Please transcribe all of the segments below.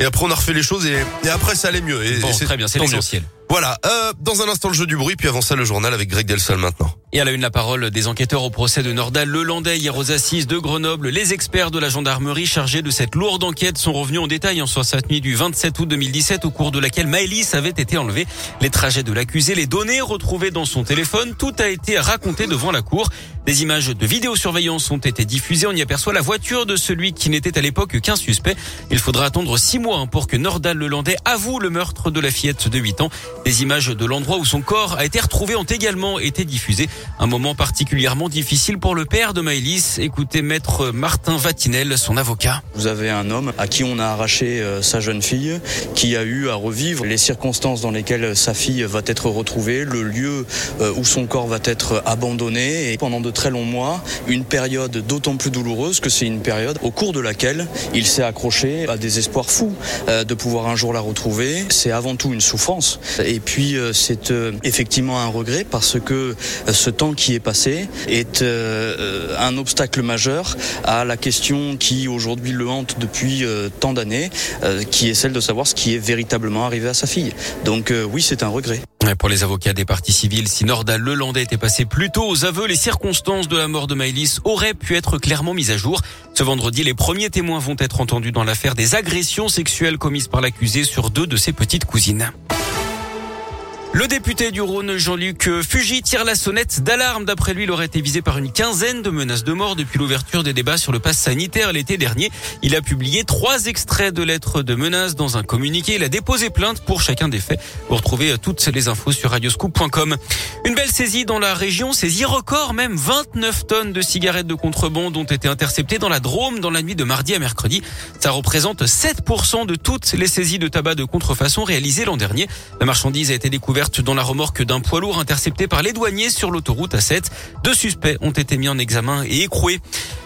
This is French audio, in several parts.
Et après, on a refait les choses et, et après, ça allait mieux. Et, Bon, et c'est très bien, c'est l'essentiel. Voilà. Euh, dans un instant, le jeu du bruit, puis avant ça, le journal avec Greg Delsol maintenant. Et à la une, la parole des enquêteurs au procès de Nordal Lelandais hier aux assises de Grenoble. Les experts de la gendarmerie chargés de cette lourde enquête sont revenus en détail en sur cette nuit du 27 août 2017 au cours de laquelle Maëlys avait été enlevée. Les trajets de l'accusé, les données retrouvées dans son téléphone, tout a été raconté devant la cour. Des images de vidéosurveillance ont été diffusées. On y aperçoit la voiture de celui qui n'était à l'époque qu'un suspect. Il faudra attendre six mois hein, pour que Nordal Lelandais avoue le meurtre de la fillette de 8 ans. Des images de l'endroit où son corps a été retrouvé ont également été diffusées. Un moment particulièrement difficile pour le père de Maëlys. Écoutez maître Martin Vatinel, son avocat. Vous avez un homme à qui on a arraché euh, sa jeune fille, qui a eu à revivre les circonstances dans lesquelles sa fille va être retrouvée, le lieu euh, où son corps va être abandonné, et pendant de très longs mois, une période d'autant plus douloureuse que c'est une période au cours de laquelle il s'est accroché à des espoirs fous euh, de pouvoir un jour la retrouver. C'est avant tout une souffrance, et puis euh, c'est euh, effectivement un regret parce que ce temps qui est passé est un obstacle majeur à la question qui aujourd'hui le hante depuis tant d'années, qui est celle de savoir ce qui est véritablement arrivé à sa fille. Donc oui, c'est un regret. Pour les avocats des parties civiles, si Nordal Lelandais était passé plus tôt aux aveux, les circonstances de la mort de Maëlys auraient pu être clairement mises à jour. Ce vendredi, les premiers témoins vont être entendus dans l'affaire des agressions sexuelles commises par l'accusé sur deux de ses petites cousines. Le député du Rhône, Jean-Luc Fugy, tire la sonnette d'alarme. D'après lui, il aurait été visé par une quinzaine de menaces de mort depuis l'ouverture des débats sur le pass sanitaire l'été dernier. Il a publié trois extraits de lettres de menaces dans un communiqué. Il a déposé plainte pour chacun des faits. Vous retrouvez toutes les infos sur radioscoop.com. Une belle saisie dans la région, saisie record même. 29 tonnes de cigarettes de contrebande ont été interceptées dans la Drôme dans la nuit de mardi à mercredi. Ça représente 7% de toutes les saisies de tabac de contrefaçon réalisées l'an dernier. La marchandise a été découverte dans la remorque d'un poids lourd intercepté par les douaniers sur l'autoroute A7. Deux suspects ont été mis en examen et écroués.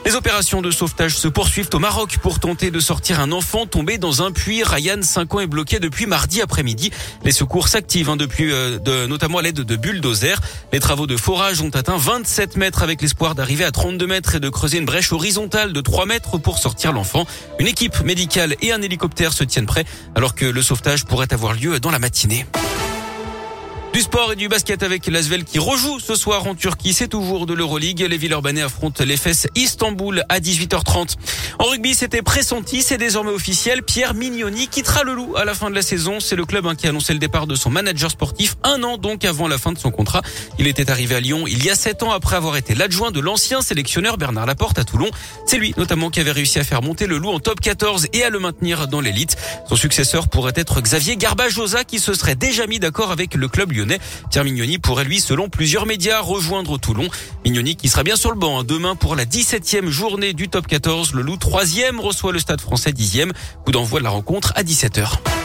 Les opérations de sauvetage se poursuivent au Maroc pour tenter de sortir un enfant tombé dans un puits. Ryan, 5 ans, est bloqué depuis mardi après-midi. Les secours s'activent hein, euh, notamment à l'aide de bulldozers. Les travaux de forage ont atteint 27 mètres avec l'espoir d'arriver à 32 mètres et de creuser une brèche horizontale de 3 mètres pour sortir l'enfant. Une équipe médicale et un hélicoptère se tiennent prêts alors que le sauvetage pourrait avoir lieu dans la matinée. Du sport et du basket avec l'Asvel qui rejoue ce soir en Turquie. C'est toujours de l'Euroleague. Les Villeurbanais affrontent les fesses Istanbul à 18h30. En rugby, c'était pressenti. C'est désormais officiel. Pierre Mignoni quittera le loup à la fin de la saison. C'est le club hein, qui a annoncé le départ de son manager sportif un an donc avant la fin de son contrat. Il était arrivé à Lyon il y a sept ans après avoir été l'adjoint de l'ancien sélectionneur Bernard Laporte à Toulon. C'est lui notamment qui avait réussi à faire monter le loup en top 14 et à le maintenir dans l'élite. Son successeur pourrait être Xavier Garbajosa qui se serait déjà mis d'accord avec le club lyonnais. Pierre Mignoni pourrait lui, selon plusieurs médias, rejoindre Toulon. Mignoni qui sera bien sur le banc hein, demain pour la 17e journée du top 14. Le loup 3e reçoit le stade français 10e. Coup d'envoi de la rencontre à 17h.